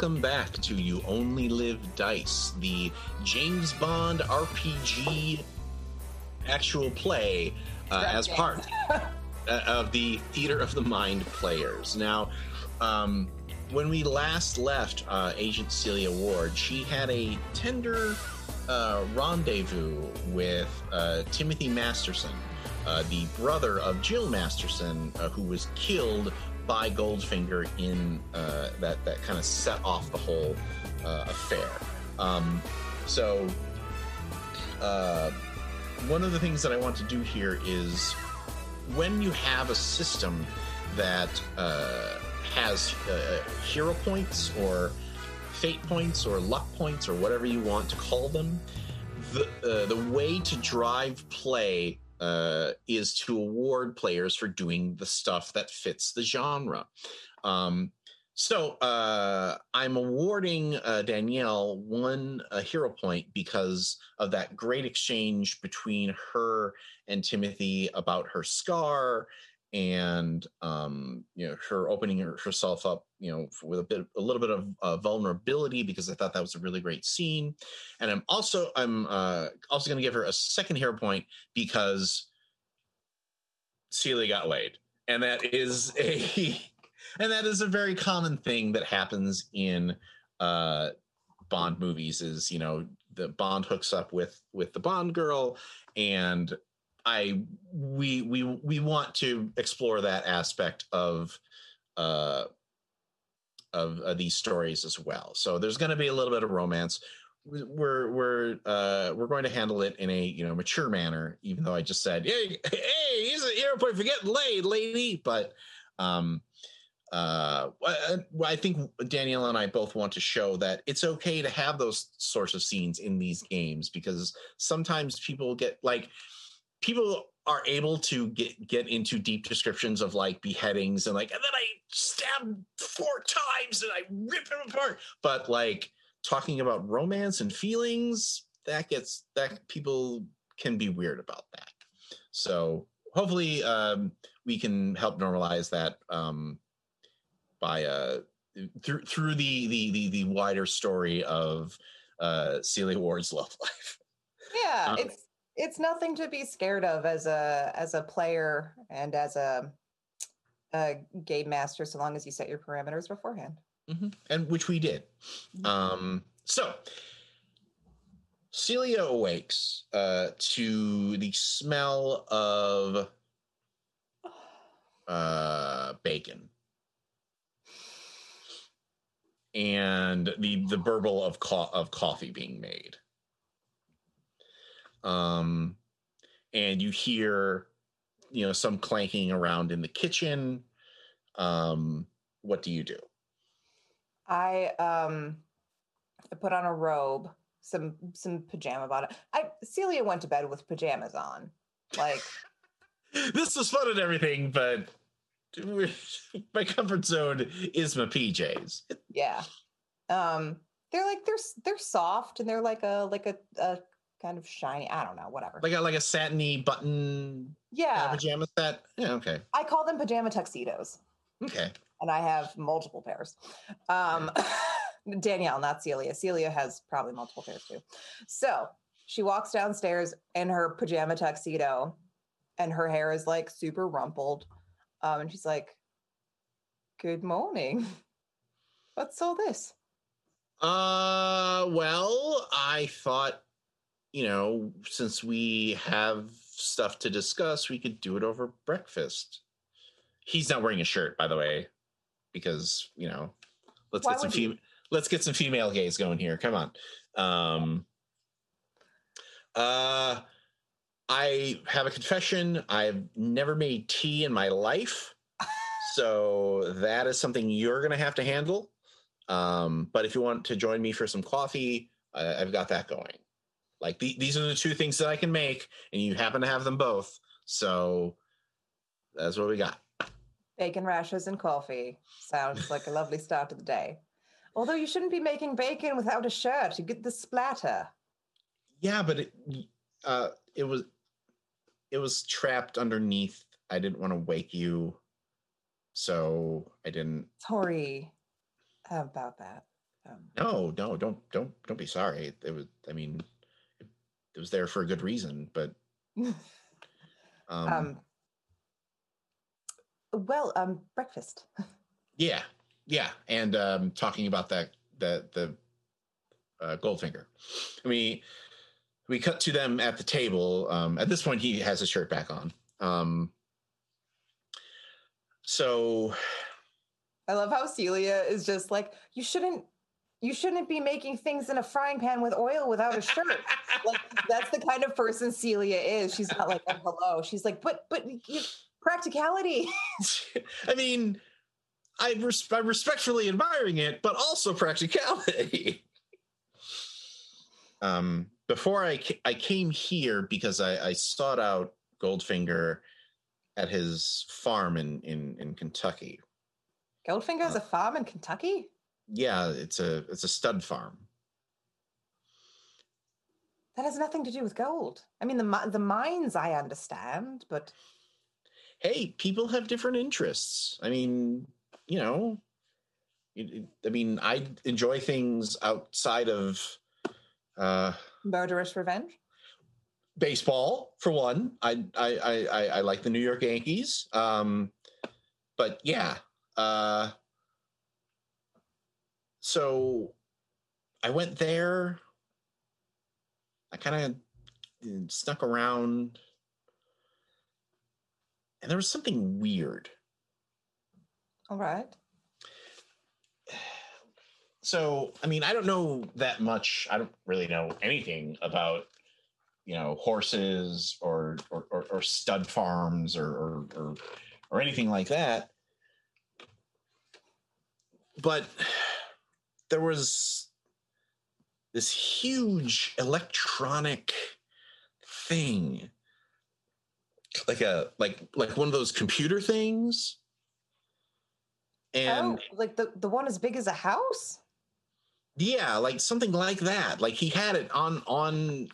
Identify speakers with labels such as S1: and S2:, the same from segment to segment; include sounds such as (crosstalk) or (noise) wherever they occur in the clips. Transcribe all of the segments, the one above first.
S1: welcome back to You Only Live Dice, the James Bond RPG actual play uh, as part uh, of the Theater of the Mind players. Now, um, when we last left uh, Agent Celia Ward, she had a tender uh, rendezvous with uh, Timothy Masterson, uh, the brother of Jill Masterson, uh, who was killed by Goldfinger in uh, that that kind of set off the whole uh, affair. Um, so, uh, one of the things that I want to do here is when you have a system that uh, has uh, hero points or fate points or luck points or whatever you want to call them, the uh, the way to drive play uh, is to award players for doing the stuff that fits the genre. Um, so uh, I'm awarding uh, Danielle one uh, hero point because of that great exchange between her and Timothy about her scar and um, you know her opening herself up you know with a bit a little bit of uh, vulnerability because I thought that was a really great scene. And I'm also I'm uh, also going to give her a second hero point because Celia got laid. And that is a (laughs) and that is a very common thing that happens in uh, Bond movies is you know the Bond hooks up with with the Bond girl and I we we we want to explore that aspect of uh of uh, these stories as well. So there's going to be a little bit of romance. We're we're uh we're going to handle it in a you know mature manner, even though I just said, hey, (laughs) hey, he's an airport for getting laid, lady. But um uh I think Danielle and I both want to show that it's okay to have those sorts of scenes in these games because sometimes people get like people are able to get get into deep descriptions of like beheadings and like and then I stab four times and I rip him apart. But like talking about romance and feelings, that gets that people can be weird about that. So hopefully um, we can help normalize that um, by uh, through through the, the the the wider story of uh, Celia Ward's love life.
S2: Yeah,
S1: Um,
S2: it's it's nothing to be scared of as a as a player and as a a game master, so long as you set your parameters beforehand.
S1: Mhm. and which we did. Um, so Celia awakes uh, to the smell of (sighs) uh, bacon and the the burble of co- of coffee being made. Um, and you hear, you know, some clanking around in the kitchen. Um, what do you do?
S2: I um I put on a robe, some some pajama bottom. I Celia went to bed with pajamas on. Like (laughs)
S1: this was fun and everything, but (laughs) my comfort zone is my PJs.
S2: yeah. Um they're like they're they're soft and they're like a like a, a kind of shiny, I don't know, whatever.
S1: Like a like a satiny button
S2: yeah.
S1: pajama set. Yeah, okay,
S2: I call them pajama tuxedos.
S1: okay.
S2: and I have multiple pairs. Um, (laughs) Danielle, not Celia. Celia has probably multiple pairs too. So she walks downstairs in her pajama tuxedo, and her hair is like super rumpled. Um, and she's like, "Good morning. What's all this?"
S1: Uh, well, I thought, you know, since we have stuff to discuss, we could do it over breakfast. He's not wearing a shirt, by the way, because you know, let's
S2: Why
S1: get some fem- let's get some female gaze going here. Come on. Um, uh, I have a confession. I've never made tea in my life, (laughs) so that is something you're going to have to handle. Um, but if you want to join me for some coffee, I've got that going. Like the, these are the two things that I can make, and you happen to have them both. So that's what we got.
S2: Bacon rashers and coffee sounds like a lovely start to the day. Although you shouldn't be making bacon without a shirt. You get the splatter.
S1: Yeah, but it, uh, it was it was trapped underneath. I didn't want to wake you, so I didn't.
S2: Sorry about that.
S1: Um, no, no, don't don't don't be sorry. It was. I mean, it was there for a good reason, but. (laughs)
S2: um, um well, um, breakfast. (laughs)
S1: yeah, yeah, and um, talking about that that the uh, Goldfinger. I mean, we cut to them at the table. Um, at this point, he has his shirt back on. Um, so,
S2: I love how Celia is just like, you shouldn't. You shouldn't be making things in a frying pan with oil without a shirt. like that's the kind of person Celia is. She's not like, oh, hello. She's like, but but you, practicality. (laughs)
S1: I mean, I res- I'm respectfully admiring it, but also practicality. (laughs) um, before I ca- I came here because I, I sought out Goldfinger at his farm in in in Kentucky.
S2: Goldfinger has uh, a farm in Kentucky.
S1: Yeah, it's a it's a stud farm.
S2: That has nothing to do with gold. I mean, the the mines I understand, but
S1: hey, people have different interests. I mean, you know, I mean, I enjoy things outside of uh,
S2: murderous revenge.
S1: Baseball, for one, I I I, I like the New York Yankees. Um, but yeah, uh, so I went there. I kind of mm, snuck around and there was something weird.
S2: All right.
S1: So, I mean, I don't know that much. I don't really know anything about, you know, horses or or, or, or stud farms or, or or or anything like that. But there was this huge electronic thing like a like like one of those computer things.
S2: And oh, like the the one as big as a house?
S1: Yeah like something like that. Like he had it on on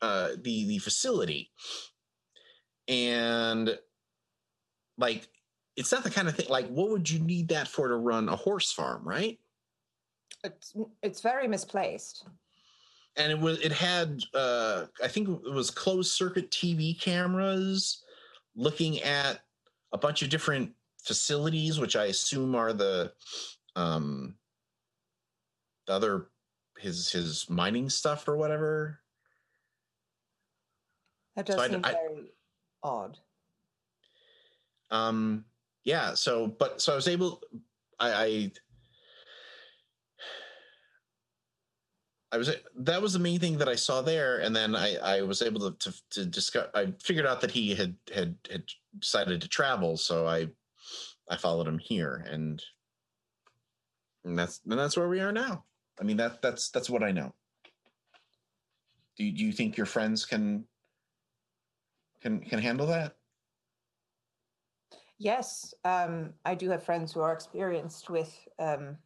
S1: uh the the facility. And like it's not the kind of thing like what would you need that for to run a horse farm right
S2: it's it's very misplaced.
S1: And it was it had uh i think it was closed circuit tv cameras looking at a bunch of different facilities which i assume are the um the other his his mining stuff or whatever.
S2: That does so seem I, very I, odd.
S1: Um yeah so but so i was able i i I was that was the main thing that I saw there, and then I, I was able to, to, to discuss. I figured out that he had had had decided to travel, so I I followed him here, and and that's and that's where we are now. I mean that that's that's what I know. Do you, do you think your friends can can can handle that?
S2: Yes, um, I do have friends who are experienced with um,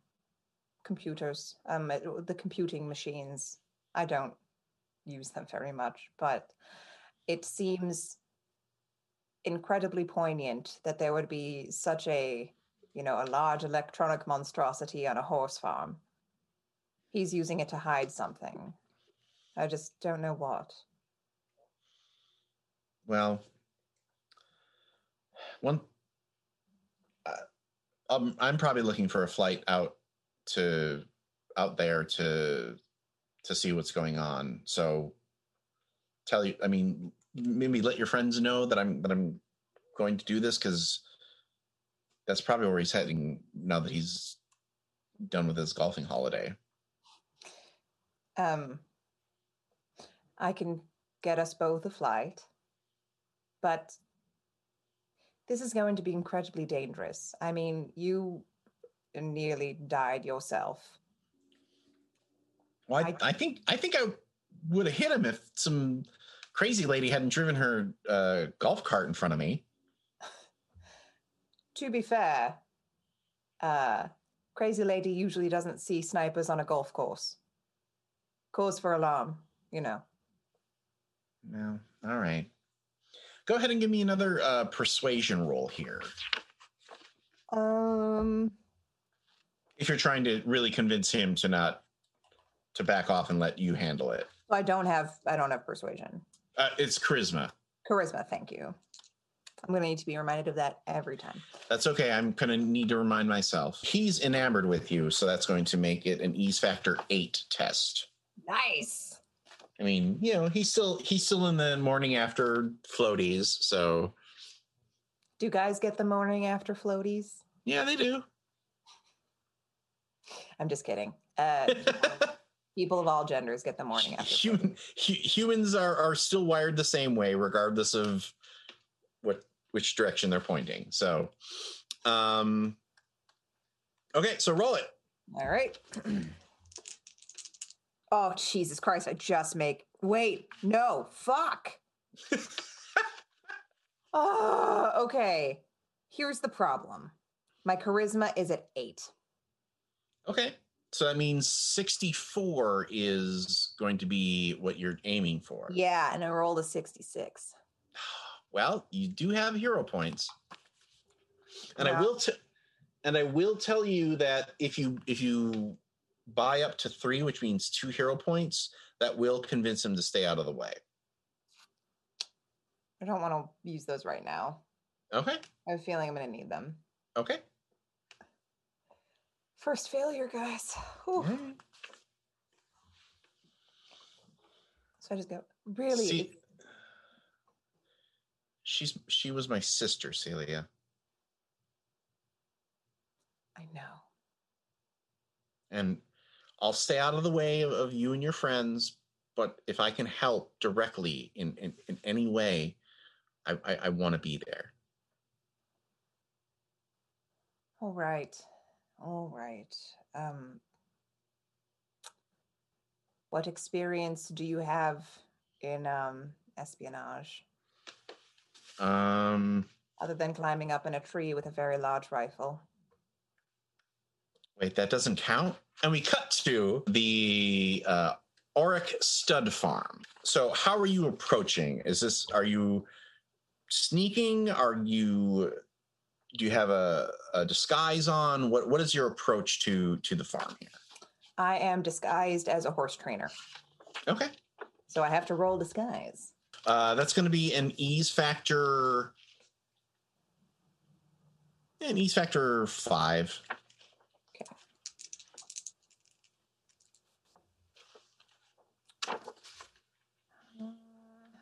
S2: computers, um, the computing machines. I don't use them very much, but it seems incredibly poignant that there would be such a, you know, a large electronic monstrosity on a horse farm. He's using it to hide something. I just don't know what.
S1: Well, one, uh, um, I'm probably looking for a flight out to out there to to see what's going on. So tell you, I mean, maybe let your friends know that I'm that I'm going to do this because that's probably where he's heading now that he's done with his golfing holiday.
S2: Um, I can get us both a flight, but this is going to be incredibly dangerous. I mean, you nearly died yourself.
S1: Well, I, I, I think I think I would have hit him if some crazy lady hadn't driven her uh, golf cart in front of me. (laughs)
S2: to be fair, uh, crazy lady usually doesn't see snipers on a golf course. Cause for alarm, you know.
S1: No, all right. Go ahead and give me another uh, persuasion roll here.
S2: Um,
S1: if you're trying to really convince him to not to back off and let you handle it.
S2: I don't have I don't have persuasion.
S1: Uh, it's charisma.
S2: Charisma, thank you. I'm gonna need to be reminded of that every time.
S1: That's okay. I'm gonna need to remind myself. He's enamored with you, so that's going to make it an ease factor eight test.
S2: Nice.
S1: I mean, you know, he's still he's still in the morning after floaties, so
S2: Do guys get the morning after floaties?
S1: yeah, they do.
S2: I'm just kidding. Uh, (laughs) people of all genders get the morning after.
S1: Human, hu- humans are are still wired the same way, regardless of what which direction they're pointing. So, um, okay, so roll it.
S2: All right. (clears throat) oh Jesus Christ! I just make. Wait, no, fuck. oh, (laughs) okay. Here's the problem. My charisma is at eight.
S1: Okay, so that means sixty four is going to be what you're aiming for.
S2: Yeah, and I rolled a sixty-six. (sighs)
S1: Well, you do have hero points, and I will t- and I will tell you that if you if you buy up to three, which means two hero points, that will convince him to stay out of the way.
S2: I don't want to use those right now.
S1: Okay.
S2: I have a feeling I'm going to need them.
S1: Okay.
S2: First failure, guys. So I just go, really?
S1: See- She's she was my sister, Celia.
S2: I know.
S1: and I'll stay out of the way of, of you and your friends. But if I can help directly in in, in any way, I I, I want to be there.
S2: All right. All right. Um, what experience do you have in um, espionage
S1: Um,
S2: other than climbing up in a tree with a very large rifle?
S1: wait, that doesn't count. And we cut to the uh, Auric Stud Farm. So, how are you approaching? Is this? Are you sneaking? Are you? Do you have a, a disguise on? What What is your approach to to the farm here?
S2: I am disguised as a horse trainer,
S1: Okay.
S2: so I have to roll disguise.
S1: Uh, that's going to be an ease factor. An ease factor five.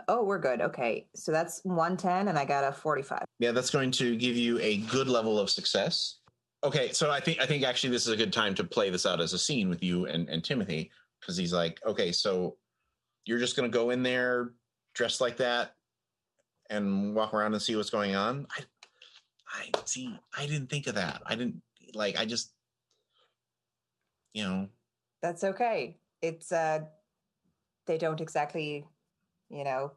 S2: Oh, we're good. Okay, so that's 110, and I got a 45.
S1: Yeah, that's going to give you a good level of success. Okay, so I think I think actually this is a good time to play this out as a scene with you and, and Timothy because he's like, okay, so you're just going to go in there dressed like that and walk around and see what's going on. I, I see. I didn't think of that. I didn't like. I just, you know,
S2: That's okay. It's uh, they don't exactly, you know,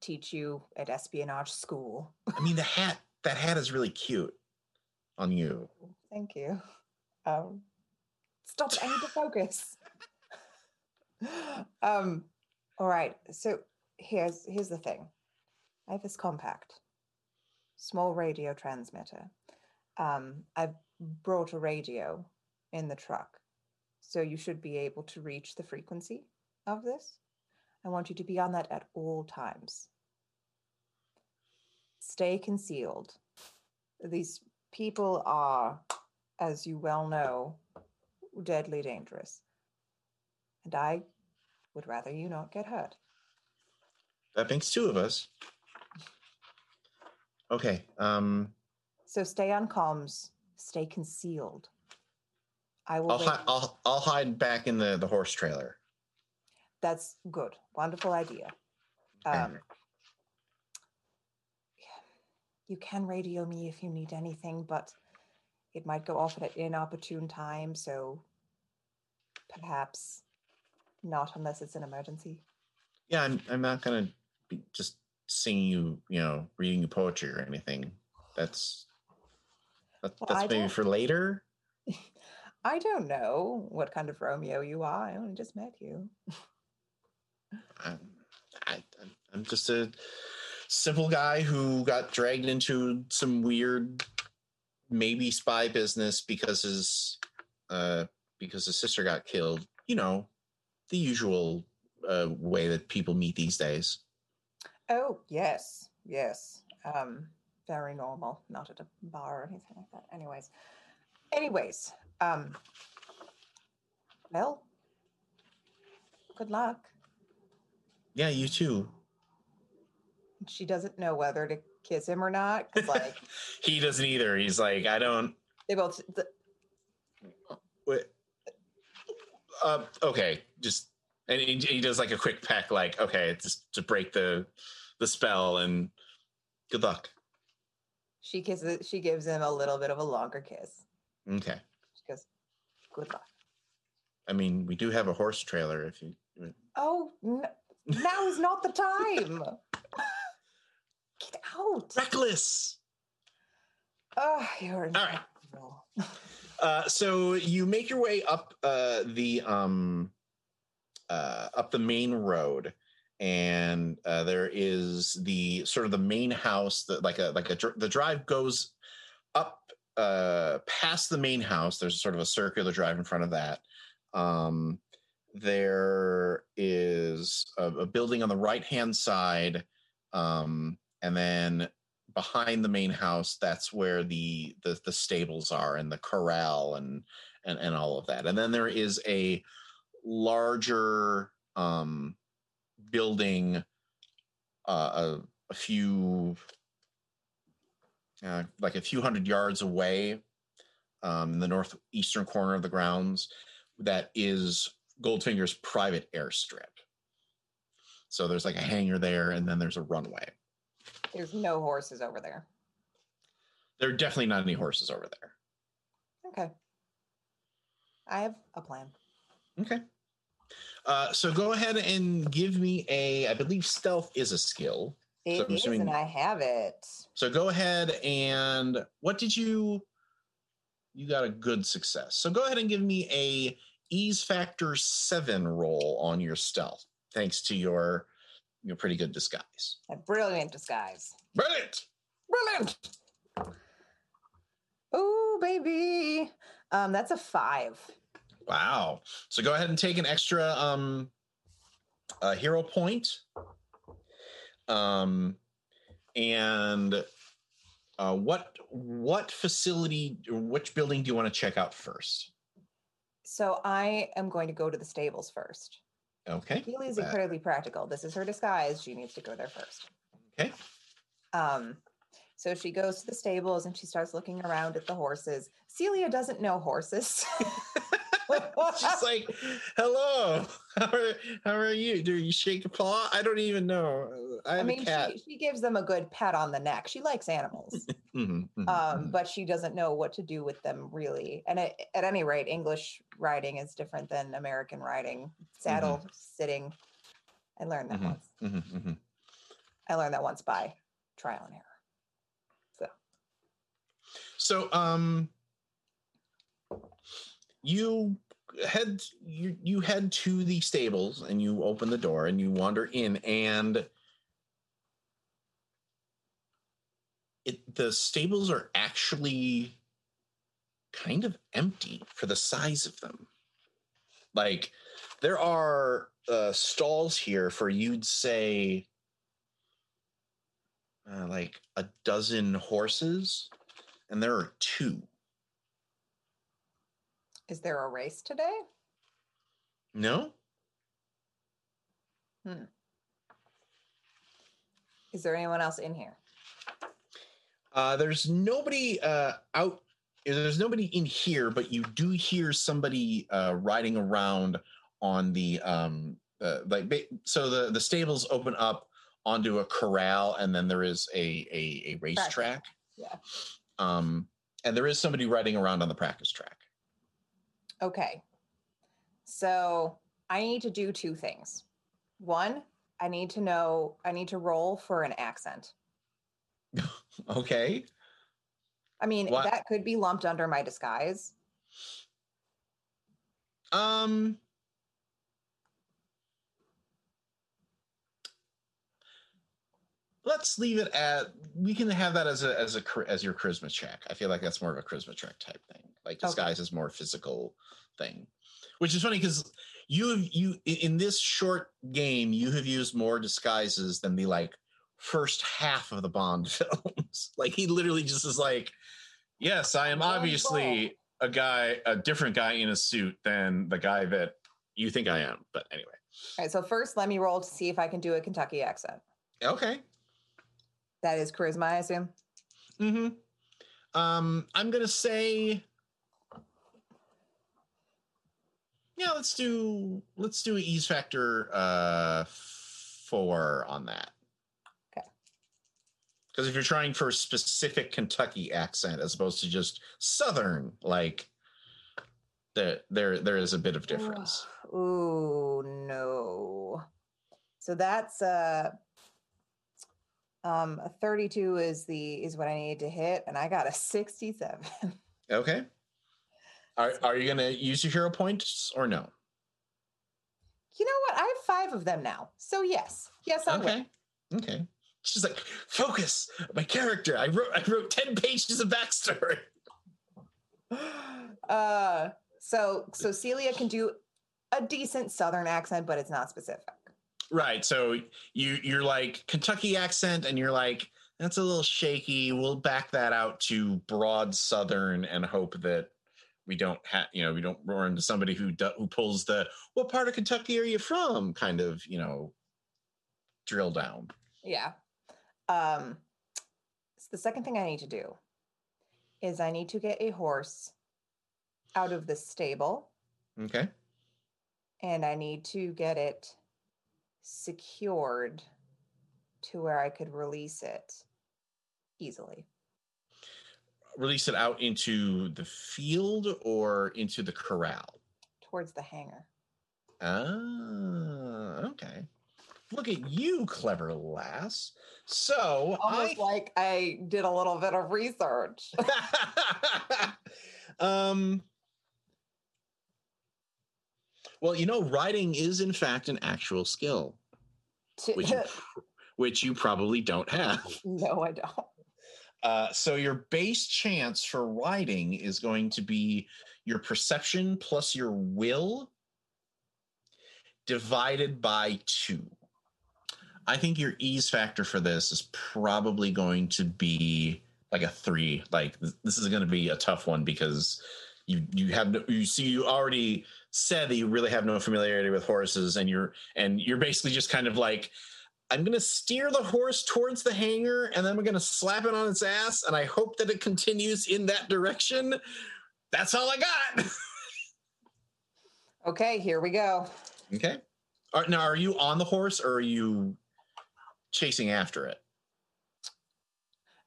S2: teach you at espionage school.
S1: I mean, the hat, that hat is really cute on you.
S2: Thank you. Um, stop! I need to focus. (laughs) um, all right. So here's here's the thing. I have this compact, small radio transmitter. Um, I've brought a radio in the truck, so you should be able to reach the frequency of this. I want you to be on that at all times. Stay concealed. These people are, as you well know, deadly dangerous. And I would rather you not get hurt.
S1: That makes two of us. Okay. Um,
S2: So stay on comms, stay concealed. I will.
S1: I'll, hi- I'll I'll hide back in the the horse trailer.
S2: That's good. Wonderful idea. Um, you can radio me if you need anything, but it might go off at an inopportune time. So perhaps not unless it's an emergency.
S1: Yeah, I'm I'm not gonna be just singing you, you know, reading you poetry or anything. That's that,
S2: Well,
S1: that's
S2: I
S1: maybe for later. (laughs)
S2: I don't know what kind of Romeo you are. I only just met you. (laughs)
S1: I'm, I, I'm I'm just a simple guy who got dragged into some weird, maybe spy business because his uh, because his sister got killed. You know, the usual uh, way that people meet these days.
S2: Oh, yes, yes. Um, very normal, not at a bar or anything like that. Anyways, anyways, um, well, good luck.
S1: Yeah, you too.
S2: She doesn't know whether to kiss him or not. 'cause, like (laughs)
S1: he doesn't either. He's like, I don't. (laughs)
S2: they both. The,
S1: Wait. Uh, okay, just and he, he does like a quick peck, like okay, just to break the the spell, and good luck.
S2: she kisses. She gives him a little bit of a longer kiss.
S1: Okay,
S2: She goes, "Good luck."
S1: I mean we do have a horse trailer. If you
S2: Oh, n- now is not the time. Get out.
S1: reckless.
S2: Oh, you're
S1: All right. Uh, so you make your way up uh, the um, uh, up the main road, and uh, there is the sort of the main house that like a like a the drive goes up uh, past the main house. There's sort of a circular drive in front of that. Um, there is a, a building on the right hand side, um, and then behind the main house that's where the, the the stables are and the corral and and and all of that. And then there is a larger um building uh a, a few uh, like a few hundred yards away um in the northeastern corner of the grounds that is goldfinger's private airstrip so there's like a hangar there and then there's a runway
S2: There's no horses over there.
S1: there are definitely not any horses over there
S2: Okay. I have a plan.
S1: Okay. Uh, so go ahead and give me a. I believe stealth is a skill.
S2: It
S1: So
S2: is,
S1: assuming-
S2: and I have it.
S1: So go ahead and what did you? You got a good success. So go ahead and give me a ease factor seven roll on your stealth, thanks to your your pretty good disguise.
S2: A brilliant disguise.
S1: Brilliant.
S2: Brilliant. Oh, baby. Um, that's a five.
S1: Wow. So go ahead and take an extra um a hero point. Um and uh what what facility which building do you want to check out first?
S2: So I am going to go to the stables first.
S1: Okay.
S2: Keely is incredibly practical. This is her disguise. She needs to go there first.
S1: Okay.
S2: Um, so she goes to the stables and she starts looking around at the horses. Celia doesn't know horses. (laughs)
S1: She's like, "Hello. How are, how are you? Do you shake a paw? I don't even know. I
S2: I mean,
S1: a cat."
S2: she, she gives them a good pat on the neck. She likes animals, (laughs)
S1: Mhm, mhm,
S2: um,
S1: mhm.
S2: but she doesn't know what to do with them really. And at, at any rate, English riding is different than American riding. Saddle sitting. I learned that
S1: Mhm.
S2: once. I learned that once by trial and error. So
S1: So um you head you you head to the stables and you open the door and you wander in and it the stables are actually kind of empty for the size of them. Like there are uh, stalls here for you'd say uh, like a dozen horses and there are two.
S2: Is there a race today?
S1: No? Hmm.
S2: Is there anyone else in here?
S1: Uh, there's nobody uh, out. There's nobody in here, but you do hear somebody uh, riding around on the um, uh, like. So the the stables open up onto a corral, and then there is a a, a racetrack.
S2: Yeah.
S1: Um, and there is somebody riding around on the practice track.
S2: Okay. So I need to do two things. One, I need to know, I need to roll for an accent. (laughs)
S1: Okay.
S2: I mean,
S1: What?
S2: that could be lumped under my disguise.
S1: Um. Let's leave it at. We can have that as a as a as your charisma check. I feel like that's more of a charisma check type thing. Like Like disguise okay. is more physical thing, which is funny because you have you in this short game you have used more disguises than the like first half of the Bond (laughs) films. like he literally just is like, yes, I am obviously a guy, a different guy in a suit than the guy that you think I am. But anyway.
S2: All right. So first, let me roll to see if I can do a Kentucky accent.
S1: Okay.
S2: That is charisma, I assume.
S1: Hmm. Um, I'm gonna say. Yeah, let's do let's do an ease factor uh four on that.
S2: Okay.
S1: Because if you're trying for a specific Kentucky accent as opposed to just Southern, like there there there is a bit of difference. (sighs)
S2: Ooh, no. So that's uh um, a 32 is the is what I need to hit, and I got a 67. (laughs)
S1: Okay. Are are you gonna use your hero points or no?
S2: You know what? I have five of them now. So yes. Yes, I
S1: okay. will. Okay. Okay. She's like, focus, my character. I wrote I wrote 10 pages of backstory. (gasps)
S2: Uh so so Celia can do a decent southern accent, but it's not specific.
S1: Right. So you you're like Kentucky accent, and you're like that's a little shaky. We'll back that out to broad Southern and hope that we don't have you know we don't roar into somebody who do, who pulls the what part of Kentucky are you from kind of you know drill down.
S2: Yeah. Um. So the second thing I need to do is I need to get a horse out of the stable.
S1: Okay.
S2: And I need to get it secured to where I could release it easily.
S1: Release it out into the field or into the corral?
S2: Towards the hangar.
S1: Ah, okay. Look at you, clever lass. So
S2: almost I... like I did a little bit of research. (laughs) (laughs)
S1: um well, you know, riding is in fact an actual skill, which you, (laughs) which you probably don't have.
S2: No, I don't.
S1: Uh, so your base chance for riding is going to be your perception plus your will divided by two. I think your ease factor for this is probably going to be like a three. Like this is going to be a tough one because you you have no, you see you already said that you really have no familiarity with horses and you're and you're basically just kind of like I'm going to steer the horse towards the hangar and then we're going to slap it on its ass and I hope that it continues in that direction. That's all I got. (laughs)
S2: okay, here we go.
S1: Okay. Now, are you on the horse or are you chasing after it?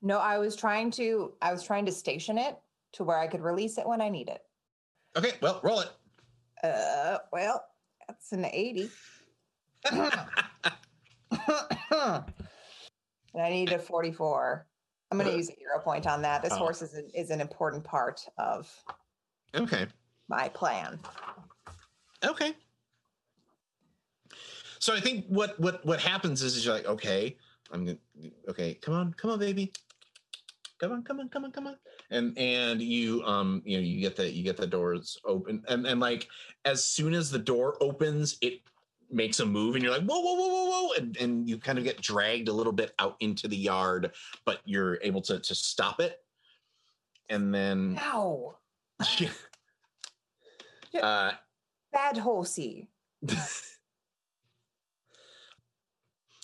S2: No, I was trying to I was trying to station it to where I could release it when I need it.
S1: Okay, well, roll it.
S2: Uh, well, that's an 80. (laughs) and (coughs) I need a 44. I'm going to use a hero point on that. This oh. horse is, a, is an important part of
S1: okay
S2: my plan.
S1: Okay. So I think what what what happens is, is you're like, okay, I'm gonna, okay, come on, come on, baby, come on, come on, come on, come on. And and you um you know you get the you get the doors open and and like as soon as the door opens, it makes a move and you're like whoa whoa whoa whoa whoa and, and you kind of get dragged a little bit out into the yard but you're able to to stop it and then
S2: Ow. (laughs) uh bad horsey (laughs)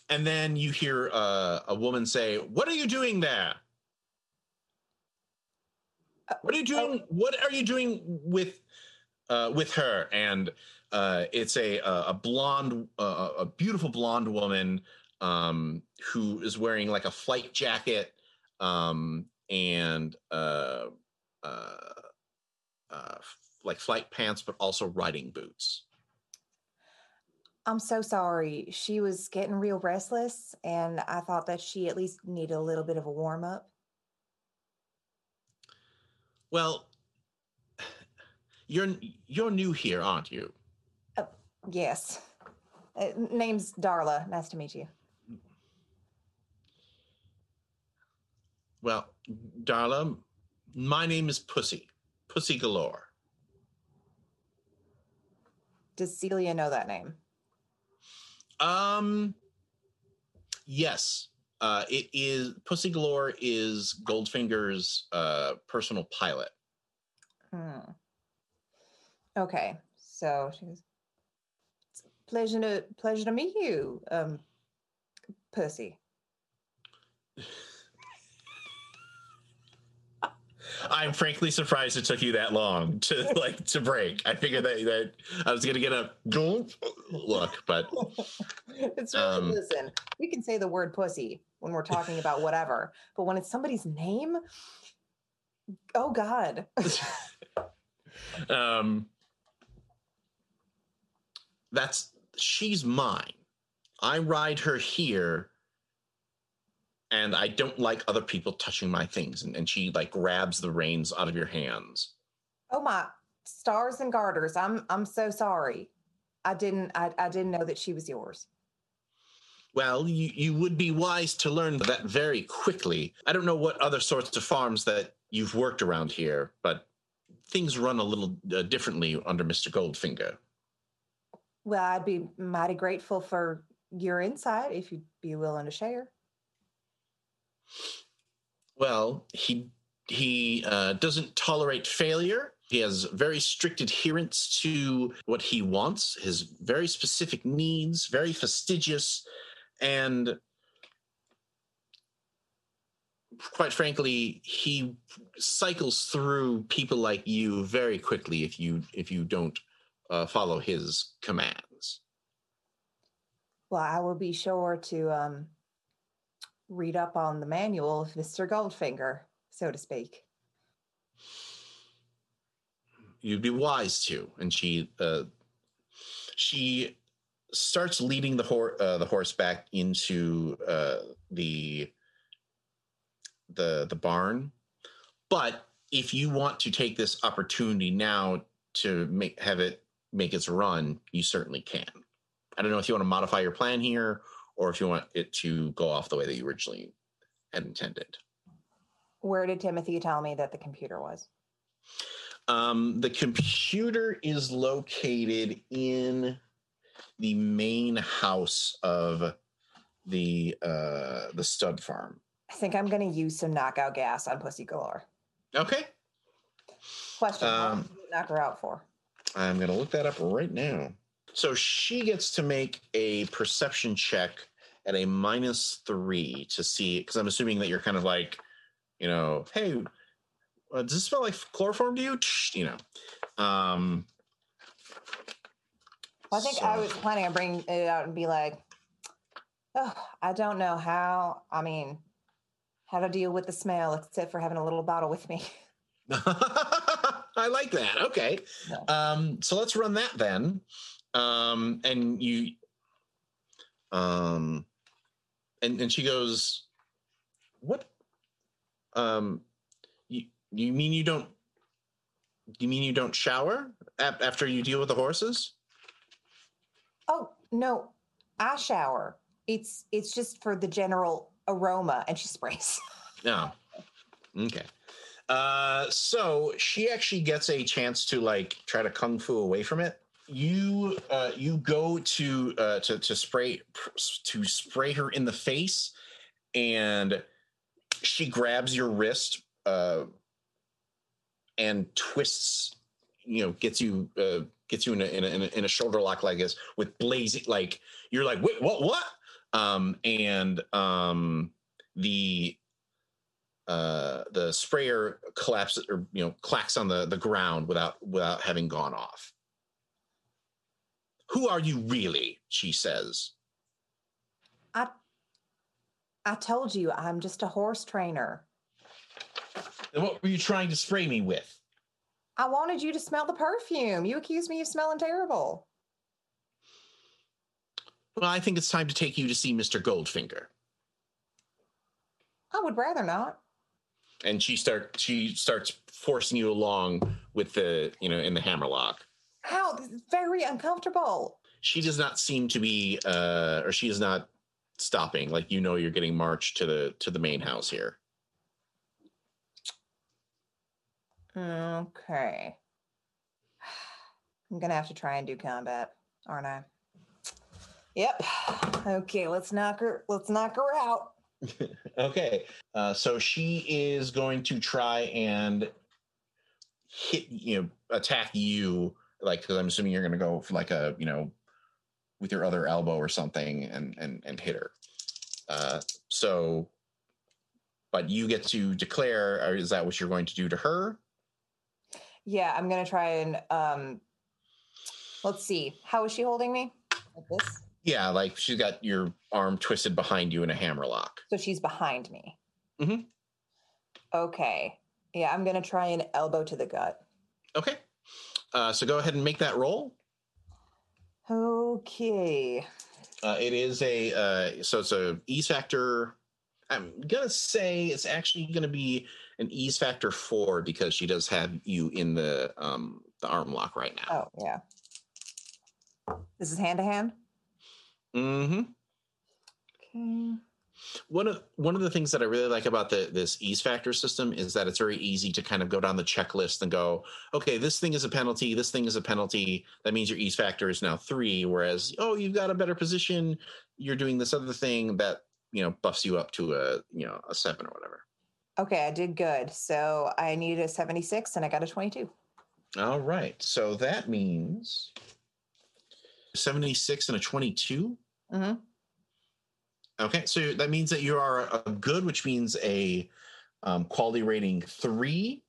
S1: and then you hear uh, a woman say what are you doing there what are you doing? What are you doing with uh, with her? And uh, it's a a blonde, uh, a beautiful blonde woman um, who is wearing like a flight jacket um, and uh, uh, uh, like flight pants, but also riding boots.
S2: I'm so sorry. She was getting real restless, and I thought that she at least needed a little bit of a warm up.
S1: Well, (sighs) you're you're new here, aren't you?
S2: Yes. Uh, name's Darla. Nice to meet you.
S1: Well, Darla, my name is Pussy. Pussy Galore.
S2: Does Celia know that name?
S1: Um, yes. Uh, it is Pussy Galore is Goldfinger's uh, personal pilot.
S2: Hmm. Okay, so she goes, "It's a pleasure to pleasure to meet you, um, Percy.
S1: I'm frankly surprised it took you that long to (laughs) like to break. I figured that that I was gonna get a look, but
S2: it's really
S1: Um,
S2: listen. We can say the word pussy when we're talking about whatever, but when it's somebody's name, oh god. (laughs)
S1: um that's she's mine. I ride her here and I don't like other people touching my things. And, and she like grabs the reins out of your hands.
S2: Oh my stars and garters. I'm I'm so sorry. I didn't I, I didn't know that she was yours.
S1: Well, you, you would be wise to learn that very quickly. I don't know what other sorts of farms that you've worked around here, but things run a little uh, differently under Mr. Goldfinger.
S2: Well, I'd be mighty grateful for your insight if you'd be willing to share.
S1: Well, he he uh, doesn't tolerate failure. He has very strict adherence to what he wants, his very specific needs, very fastidious, and quite frankly, he cycles through people like you very quickly if you if you don't uh, follow his commands.
S2: Well, I will be sure to um, read up on the manual of Mr. Goldfinger, so to speak.
S1: you'd be wise to and she uh she starts leading the horse uh, the horse back into uh the the the barn but if you want to take this opportunity now to make have it make its run you certainly can i don't know if you want to modify your plan here or if you want it to go off the way that you originally had intended
S2: Where did Timothy tell me that the computer was?
S1: Um, the computer is located in the main house of the uh, the stud farm.
S2: I think I'm going to use some knockout gas on Pussy Galore.
S1: Okay,
S2: Question:
S1: Um,
S2: knock her out for?
S1: I'm gonna look that up right now. So she gets to make a perception check at a minus three to see because I'm assuming that you're kind of like, you know, hey, uh, does this smell like chloroform to you? You know, um,
S2: I think I was planning on bringing it out and be like, oh, I don't know how. I mean, how to deal with the smell except for having a little bottle with me. (laughs)
S1: I like that. Okay.
S2: Yeah.
S1: Um, so let's run that then. Um, and you, um, and, and she goes, what, um, you, you mean you don't, you mean you don't shower ap- after you deal with the horses?
S2: Oh no, I shower. It's it's just for the general aroma, and she sprays.
S1: No. (laughs) Okay. Uh, so she actually gets a chance to like try to kung fu away from it. You uh, you go to uh, to to spray to spray her in the face, and she grabs your wrist uh, and twists. You know, gets you uh, gets you in a, in a in a shoulder lock like this with blazing like you're like wait what what um and um the uh, the sprayer collapses or you know clacks on the the ground without without having gone off. Who are you really? She says.
S2: I I told you I'm just a horse trainer.
S1: And what were you trying to spray me with?
S2: I wanted you to smell the perfume. You accused me of smelling terrible.
S1: Well, I think it's time to take you to see Mr. Goldfinger.
S2: I would rather not.
S1: And she start she starts forcing you along with the you know in the hammerlock.
S2: Ow, this is very uncomfortable.
S1: She does not seem to be uh or she is not stopping. Like you know you're getting marched to the to the main house here.
S2: Okay. I'm gonna have to try and do combat, aren't I? Yep. Okay, let's knock her. Let's knock her out.
S1: Okay, uh, so she is going to try and hit you know attack you like because I'm assuming you're going to go for like a you know with your other elbow or something and and and hit her. Uh, so, but you get to declare. Is that what you're going to do to her?
S2: Yeah, I'm gonna try and um. Let's see. How is she holding me? Like this.
S1: Yeah, like she's got your arm twisted behind you in a hammer lock.
S2: So she's behind me.
S1: Mhm.
S2: Okay. Yeah, I'm gonna try an elbow to the gut.
S1: Okay. Uh, so go ahead and make that roll.
S2: Okay.
S1: Uh, it is a uh, so it's a ease factor. I'm gonna say it's actually gonna be an ease factor four because she does have you in the um the arm lock right now.
S2: Oh yeah. This is hand to hand.
S1: Mm-hmm.
S2: Okay.
S1: One of one of the things that I really like about the this ease factor system is that it's very easy to kind of go down the checklist and go, okay, this thing is a penalty, this thing is a penalty. That means your ease factor is now three. Whereas, oh, you've got a better position, you're doing this other thing that you know buffs you up to a you know a seven or whatever.
S2: Okay, I did good. So I needed a 76 and I got a 22.
S1: All right, so that means seventy six and a twenty two.
S2: Mm-hmm.
S1: Okay, so that means that you are a good, which means a um, quality rating three.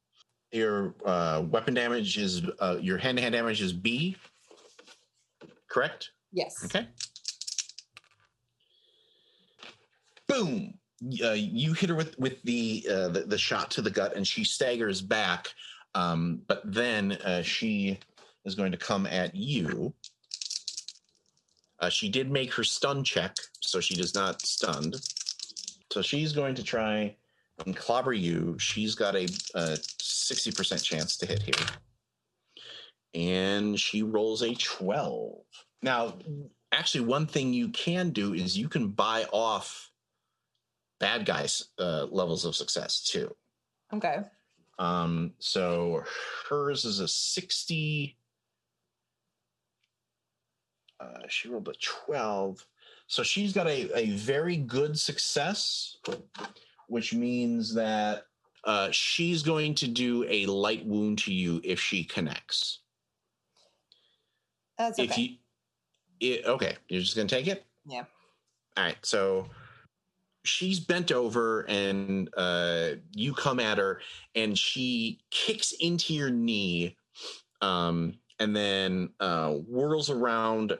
S1: Your uh, weapon damage is uh, your hand to hand damage is B. Correct.
S2: Yes.
S1: Okay. Boom! Uh, you hit her with with the, uh, the the shot to the gut, and she staggers back. Um, but then uh, she is going to come at you. Uh, she did make her stun check, so she does not stunned. So she's going to try and clobber you. She's got a, a 60% chance to hit here. And she rolls a 12. Now, actually, one thing you can do is you can buy off bad guys' uh, levels of success too.
S2: Okay.
S1: Um, so hers is a 60. Uh, she rolled a 12. So she's got a, a very good success, which means that uh, she's going to do a light wound to you if she connects.
S2: That's okay.
S1: If you, it, okay, you're just going to take it?
S2: Yeah.
S1: All right. So she's bent over and uh, you come at her and she kicks into your knee um, and then uh, whirls around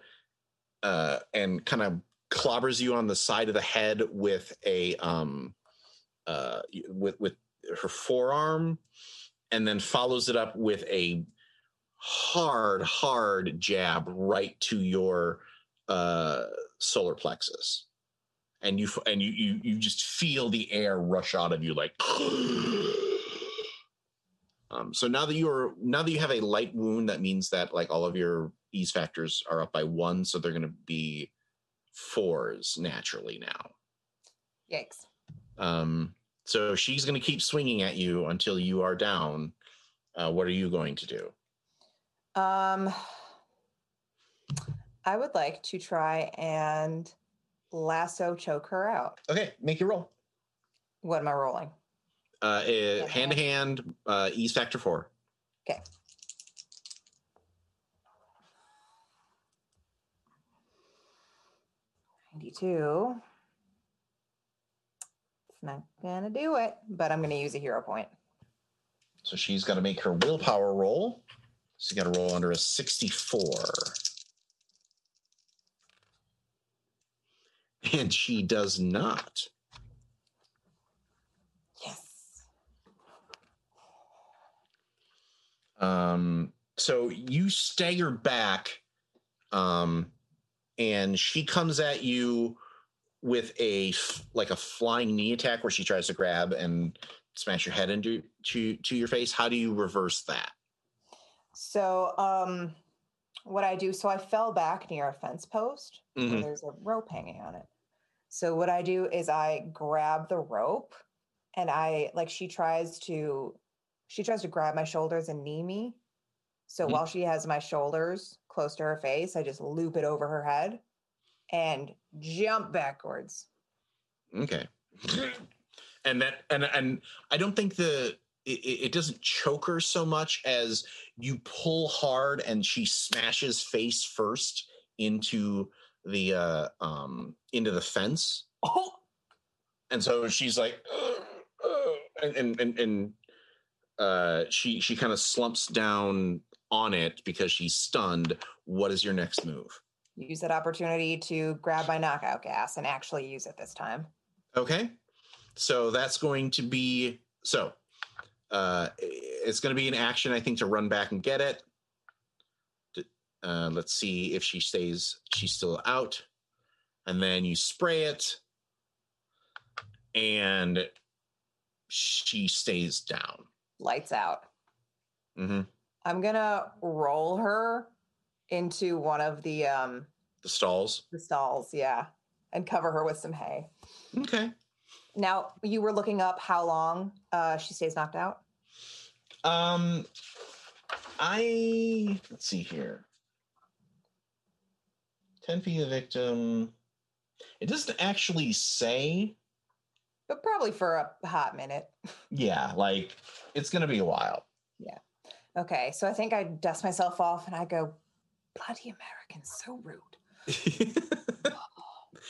S1: uh, and kind of clobbers you on the side of the head with a um, uh, with with her forearm, and then follows it up with a hard, hard jab right to your uh, solar plexus, and you and you you you just feel the air rush out of you like. (gasps) Um, so now that you are now that you have a light wound, that means that like all of your ease factors are up by one, so they're going to be fours naturally now.
S2: Yikes.
S1: Um, so she's going to keep swinging at you until you are down. Uh, what are you going to do?
S2: Um, I would like to try and lasso choke her out.
S1: Okay, make your roll.
S2: What am I rolling?
S1: Uh, hand to hand, uh, ease factor four.
S2: Okay. Ninety-two. It's not gonna do it, but I'm gonna use a hero point.
S1: So she's got to make her willpower roll. She's got to roll under a 64. And she does not. Um, so you stagger back, um, and she comes at you with a like a flying knee attack where she tries to grab and smash your head into to to your face. How do you reverse that?
S2: So, um, what I do, so I fell back near a fence post
S1: Mhm.
S2: there's a rope hanging on it. So, what I do is I grab the rope and I, like, she tries to she tries to grab my shoulders and knee me. So
S1: Mhm.
S2: while she has my shoulders close to her face, I just loop it over her head and jump backwards.
S1: Okay. (laughs) and that and and I don't think the it, it doesn't choke her so much as you pull hard and she smashes face first into the uh um into the fence
S2: Oh,
S1: and so she's like (sighs) and and and, and uh she she kind of slumps down on it because she's stunned what is your next move
S2: use that opportunity to grab my knockout gas and actually use it this time.
S1: Okay. So that's going to be so uh it's going to be an action I think to run back and get it. Uh let's see if she stays she's still out. And then you spray it and she stays down.
S2: Lights out.
S1: Mhm.
S2: I'm gonna roll her into one of the um
S1: The stalls.
S2: the stalls, yeah, and cover her with some hay.
S1: Okay.
S2: Now you were looking up how long uh, she stays knocked out.
S1: Um I let's see here. 10 feet of victim. It doesn't actually say.
S2: But probably for a hot minute. (laughs)
S1: Yeah, like it's gonna be a while. Yeah.
S2: Okay, so I think I dust myself off and I go, bloody Americans, so rude. (laughs)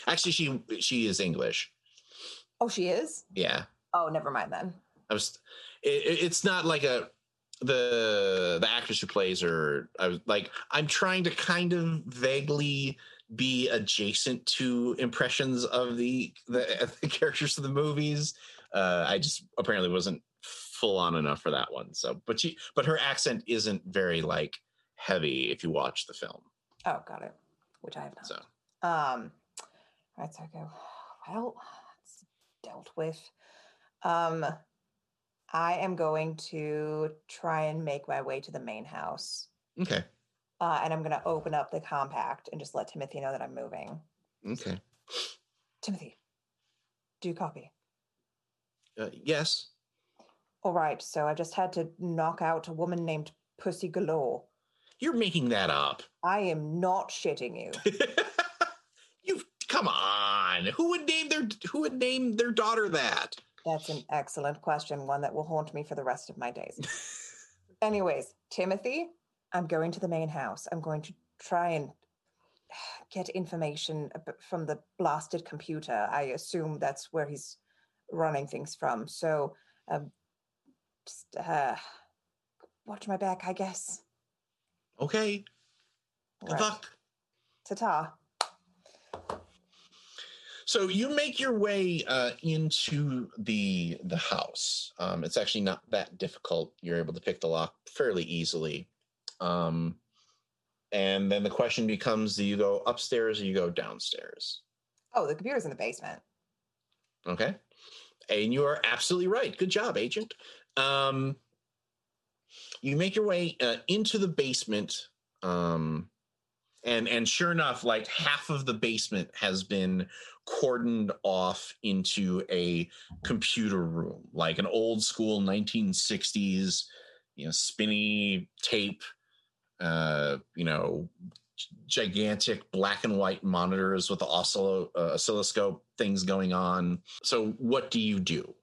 S1: actually, she she is English.
S2: Oh, she is?
S1: Yeah,
S2: Oh, never mind then.
S1: I was. It- it's not like a the the actress who plays her. I was like, I'm trying to kind of vaguely be adjacent to impressions of the the, (laughs) the characters of the movies. Uh, I just apparently wasn't full on enough for that one. So, but she, but her accent isn't very like heavy if you watch the film.
S2: Oh, got it. Which I have not.
S1: So,
S2: Um, all right, so I go, well, it's dealt with. Um, I am going to try and make my way to the main house.
S1: okay,
S2: Uh, and I'm going to open up the compact and just let Timothy know that I'm moving.
S1: okay,
S2: Timothy, do you copy?
S1: uh, yes.
S2: All right, so I just had to knock out a woman named Pussy Galore.
S1: You're making that up.
S2: I am not shitting you. (laughs)
S1: you come on. Who would name their who would name their daughter that?
S2: That's an excellent question, one that will haunt me for the rest of my days. (laughs) Anyways, Timothy, I'm going to the main house. I'm going to try and get information from the blasted computer. I assume that's where he's running things from. So, um, just uh, watch my back, I guess.
S1: Okay. Good
S2: Right.
S1: luck.
S2: Ta-ta.
S1: So you make your way uh, into the the house. Um, it's actually not that difficult. You're able to pick the lock fairly easily. Um, and then the question becomes: Do you go upstairs or you go downstairs?
S2: Oh, the computer's in the basement.
S1: Okay. And you are absolutely right. Good job, agent. Um, you make your way uh, into the basement. Um, and and sure enough, like half of the basement has been cordoned off into a computer room, like an old school 1960s, you know, spinny tape, uh, you know, gigantic black and white monitors with the oscillo- uh, oscilloscope things going on. So, what do you do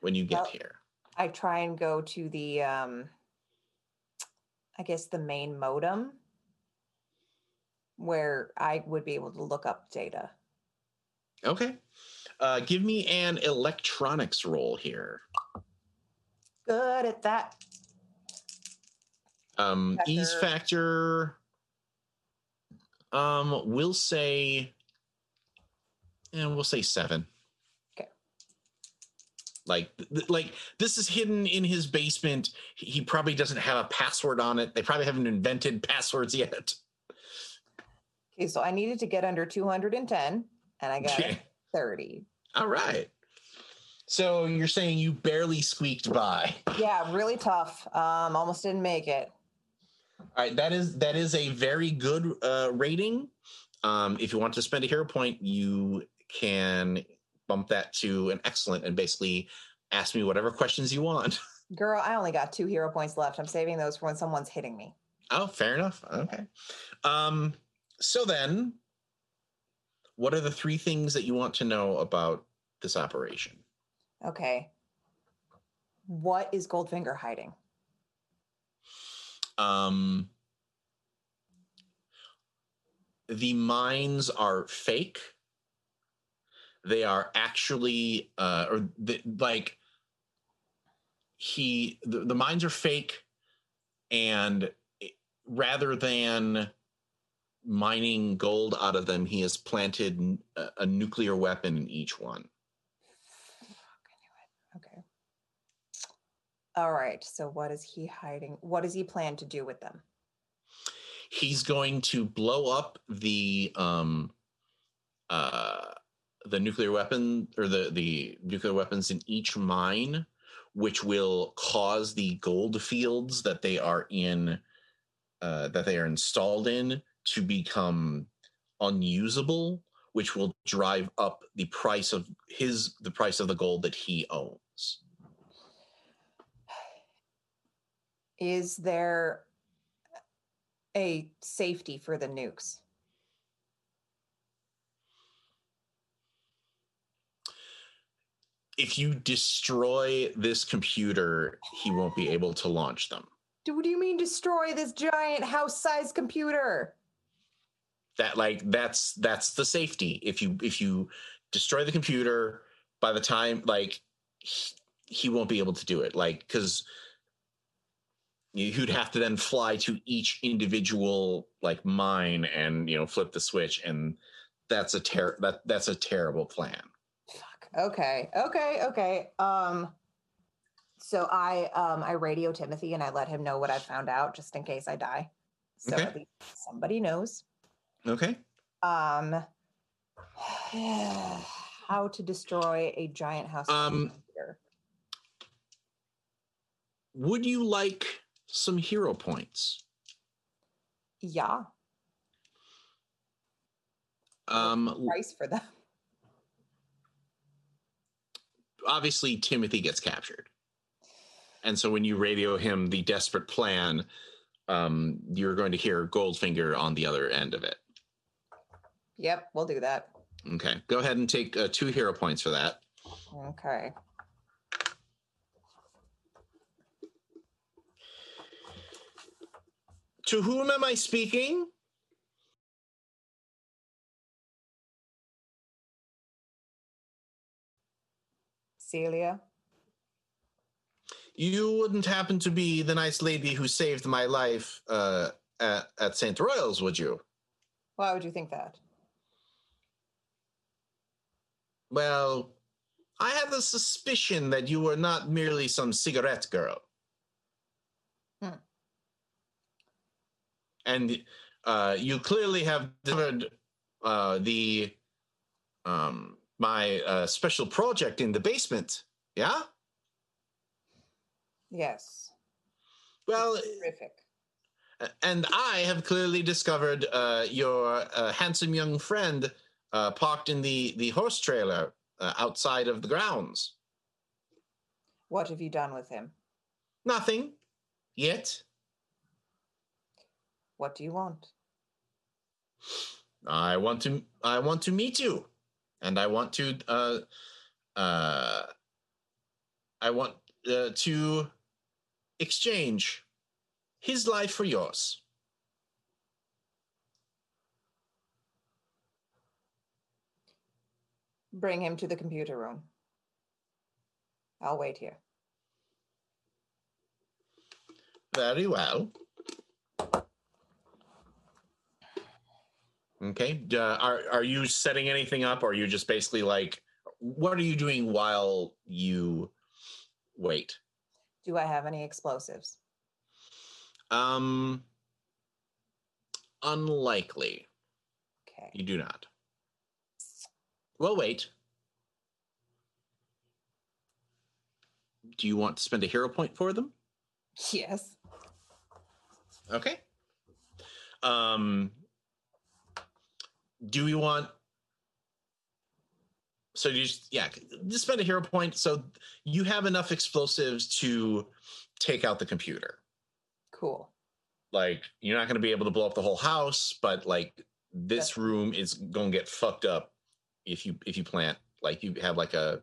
S1: when you get
S2: Well-
S1: here?
S2: I try and go to the, um, I guess, the main modem where I would be able to look up data.
S1: Okay. Uh, give me an electronics roll here.
S2: Good at that.
S1: Um, ease
S2: Factor.
S1: factor. Um, we'll say, and we'll say seven.
S2: Okay.
S1: Like, th- like this is hidden in his basement. He he probably doesn't have a password on it. They probably haven't invented passwords yet.
S2: Okay, so I needed to get under 210 and I got
S1: Okay.
S2: 30.
S1: All right. So you're saying you barely squeaked by.
S2: Yeah, really tough. Um, almost didn't make it.
S1: All right, that is that is a very good uh, rating. Um, if you want to spend a hero point, you can bump that to an excellent and basically ask me whatever questions you want. (laughs)
S2: Girl, I only got two hero points left. I'm saving those for when someone's hitting me.
S1: Oh, fair enough. Okay. Um, so then, what are the three things that you want to know about this operation?
S2: Okay. What is Goldfinger hiding?
S1: Um, the mines are fake. They are actually, uh, or the, like, he the, the mines are fake, and rather than mining gold out of them, he has planted a, a nuclear weapon in each one.
S2: All right. So what is he hiding? What does he plan to do with them?
S1: He's going to blow up the um uh the nuclear weapon or the the nuclear weapons in each mine which will cause the gold fields that they are in uh, that they are installed in to become unusable which will drive up the price of his the price of the gold that he owns
S2: Is there a safety for the nukes?
S1: if you destroy this computer he won't be able to launch them
S2: Do, what do you mean destroy this giant house-sized computer?
S1: that like that's that's the safety if you if you destroy the computer by the time like he, he won't be able to do it like because you'd have to then fly to each individual like mine and you know flip the switch and that's a ter- that that's a terrible plan
S2: Fuck. Okay. Okay. Okay. Um. So I um I radio Timothy and I let him know what I found out just in case I die. So
S1: Okay.
S2: at least somebody knows.
S1: okay
S2: Um. (sighs) How to destroy a giant house
S1: Um,
S2: computer.
S1: would you like some hero points
S2: Yeah.
S1: um
S2: Price for them.
S1: obviously Timothy gets captured. And so when you radio him the desperate plan, um, you're going to hear Goldfinger on the other end of it.
S2: Yep, we'll do that.
S1: Okay. Go ahead and take uh, two hero points for that.
S2: Okay.
S1: To whom am I speaking?
S2: Celia.
S1: You wouldn't happen to be the nice lady who saved my life uh, at, at St. Royals, would you?
S2: Why would you think that?
S1: Well, I have a suspicion that you were not merely some cigarette girl.
S2: Hmm.
S1: And uh, you clearly have discovered uh, the um, my uh, special project in the basement. Yeah.
S2: Yes.
S1: Well,
S2: Terrific.
S1: and I have clearly discovered uh, your uh, handsome young friend uh, parked in the the horse trailer uh, outside of the grounds.
S2: What have you done with him?
S1: Nothing yet.
S2: What do you want?
S1: I want to I want to meet you, and I want to uh, uh, I want uh, to exchange his life for yours.
S2: Bring him to the computer room. I'll wait here.
S1: Very well. Okay. Uh, are are you setting anything up, or are you just basically like, what are you doing while you wait?
S2: Do I have any explosives?
S1: Um, unlikely.
S2: Okay.
S1: You do not. Well, wait. Do you want to spend a hero point for them?
S2: Yes.
S1: Okay. Um, do we want? So you just yeah, just spend a hero point. So you have enough explosives to take out the computer.
S2: Cool.
S1: Like you're not going to be able to blow up the whole house, but like this room is going to get fucked up if you if you plant like you have like a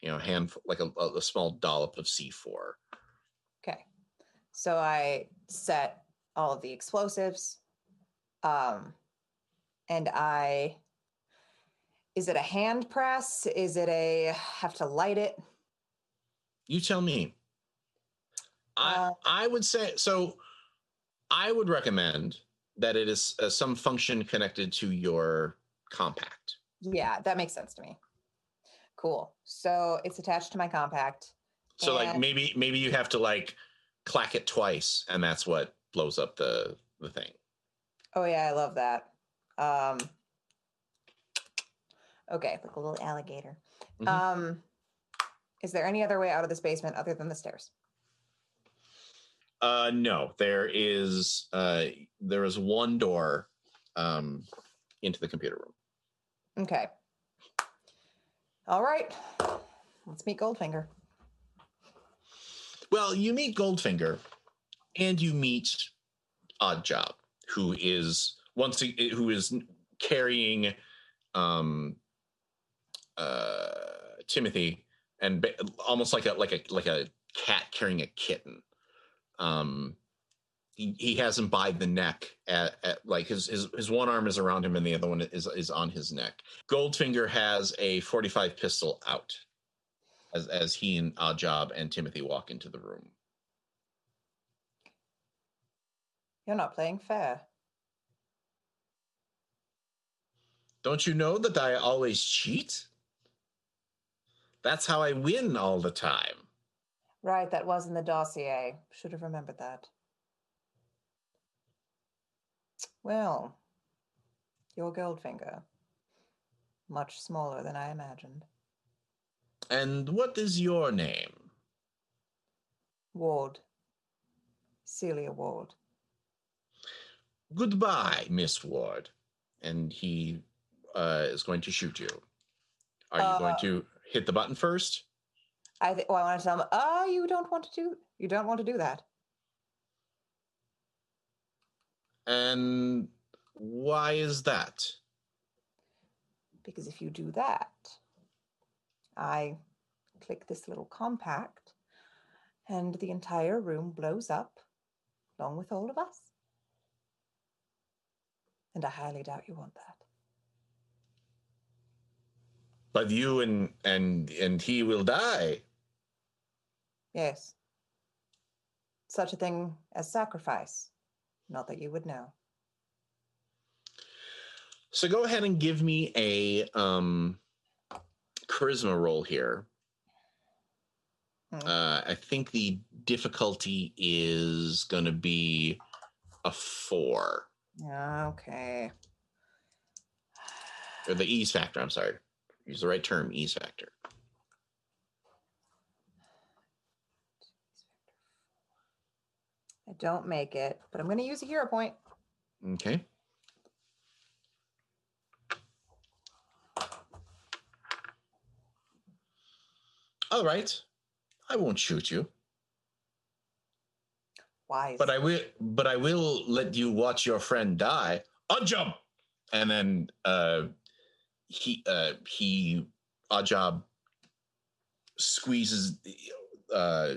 S1: you know hand like a, a small dollop of C4.
S2: Okay. So I set all of the explosives. Um and I is it a hand press? Is it a have to light it?
S1: You tell me. I
S2: Uh,
S1: I would say so. I would recommend that it is uh, some function connected to your compact.
S2: Yeah, that makes sense to me. Cool. So it's attached to my compact.
S1: So like maybe maybe you have to like clack it twice, and that's what blows up the the thing.
S2: Oh yeah, I love that. Um Okay, like a little alligator.
S1: Mhm.
S2: Um is there any other way out of this basement other than the stairs?
S1: Uh, no, there is uh there is one door um into the computer room.
S2: Okay. All right. Let's meet Goldfinger.
S1: Well, you meet Goldfinger, and you meet Oddjob, who is once a- who is carrying um uh Timothy and ba- almost like a like a like a cat carrying a kitten. Um he, he has him by the neck at, at like his, his his one arm is around him and the other one is is on his neck. Goldfinger has a 45 pistol out as as he and Oddjob and Timothy walk into the room.
S2: You're not playing fair.
S1: Don't you know that I always cheat? That's how I win all the time.
S2: Right, that was in the dossier. Should have remembered that. Well, you're Goldfinger. Much smaller than I imagined.
S1: And what is your name?
S2: Ward. Celia Ward.
S1: Goodbye, Miss Ward. And he uh, is going to shoot you. Are you going
S2: Uh,
S1: to hit the button first?
S2: I th- oh, I want to tell him, oh, you don't want to do you don't want to do that.
S1: And why is that?
S2: Because if you do that, I click this little compact and the entire room blows up along with all of us. And I highly doubt you want that.
S1: But you and and and he will die.
S2: Yes. Such a thing as sacrifice. Not that you would know.
S1: So go ahead and give me a um charisma roll here.
S2: Hmm.
S1: Uh, I think the difficulty is going to be a four,
S2: Okay.
S1: or the ease factor. I'm sorry, use the right term, ease factor.
S2: I don't make it, but I'm going to use a hero point.
S1: Okay. All right, I won't shoot you,
S2: Wise.
S1: but I will. But I will let you watch your friend die. On jump, and then uh, he uh, he Oddjob squeezes uh,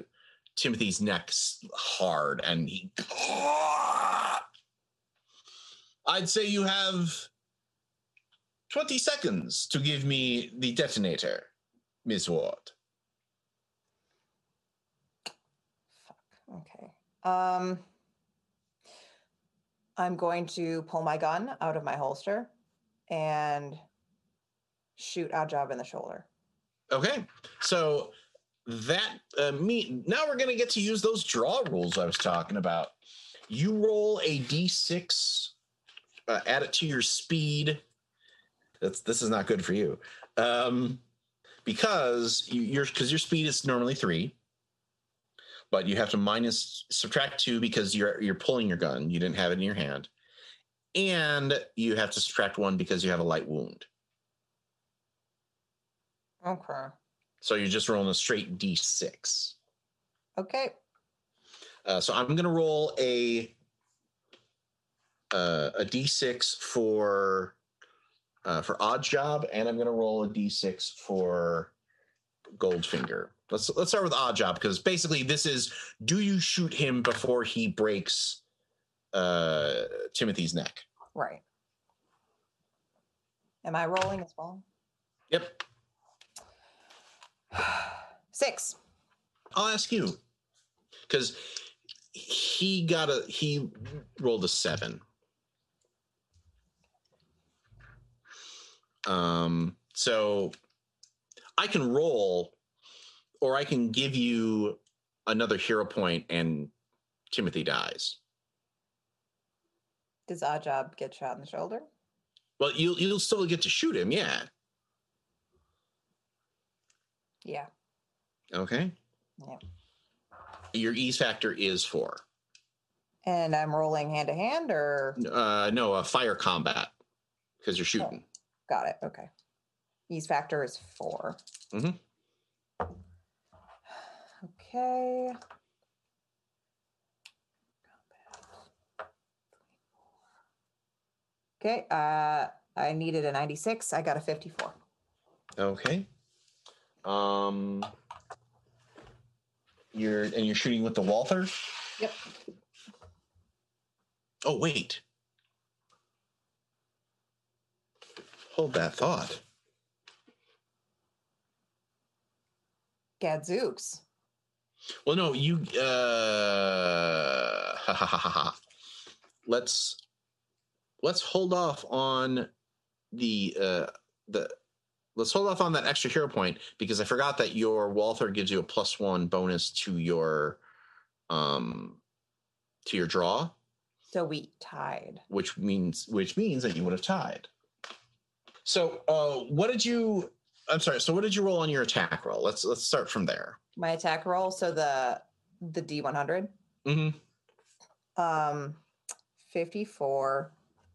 S1: Timothy's neck hard, and he. (laughs) I'd say you have twenty seconds to give me the detonator, Miss Ward.
S2: Fuck. Okay. Um, I'm going to pull my gun out of my holster and shoot Oddjob in the shoulder.
S1: Okay, so that uh, me now we're gonna get to use those draw rules I was talking about. You roll a d6, uh, add it to your speed. That's this is not good for you, um, because you, your because your speed is normally three, but you have to minus subtract two because you're you're pulling your gun. You didn't have it in your hand, and you have to subtract one because you have a light wound.
S2: Okay.
S1: So you're just rolling a straight d6.
S2: Okay.
S1: Uh, so I'm going to roll a uh, a d6 for uh, for odd job, and I'm going to roll a d6 for Goldfinger. Let's let's start with odd job because basically this is: do you shoot him before he breaks uh, Timothy's neck?
S2: Right. Am I rolling as well?
S1: Yep.
S2: Six.
S1: I'll ask you because he got a he rolled a seven. Um, so I can roll, or I can give you another hero point, and Timothy dies.
S2: Does Oddjob get shot in the shoulder?
S1: Well, you'll you'll still get to shoot him, yeah.
S2: Yeah.
S1: Okay.
S2: Yeah.
S1: Your ease factor is four.
S2: And I'm rolling hand to hand or
S1: Uh, no, a fire combat because you're shooting.
S2: got it. Okay. Ease factor is 4
S1: Mhm.
S2: Okay. Okay. Uh I needed a 96. I got a 54.
S1: Okay. Um, you're and you're shooting with the Walther.
S2: Yep.
S1: Oh wait. Hold that thought.
S2: Gadzooks.
S1: Well, no, you. Uh, ha, ha, ha, ha, ha. Let's let's hold off on the uh, the. Let's hold off on that extra hero point because I forgot that your Walther gives you a plus one bonus to your um to your draw,
S2: So we tied.
S1: which means which means that you would have tied. So, uh, what did you? I'm sorry. So, what did you roll on your attack roll? Let's let's start from there.
S2: My attack roll. So the the D100.
S1: Mm-hmm.
S2: Um 54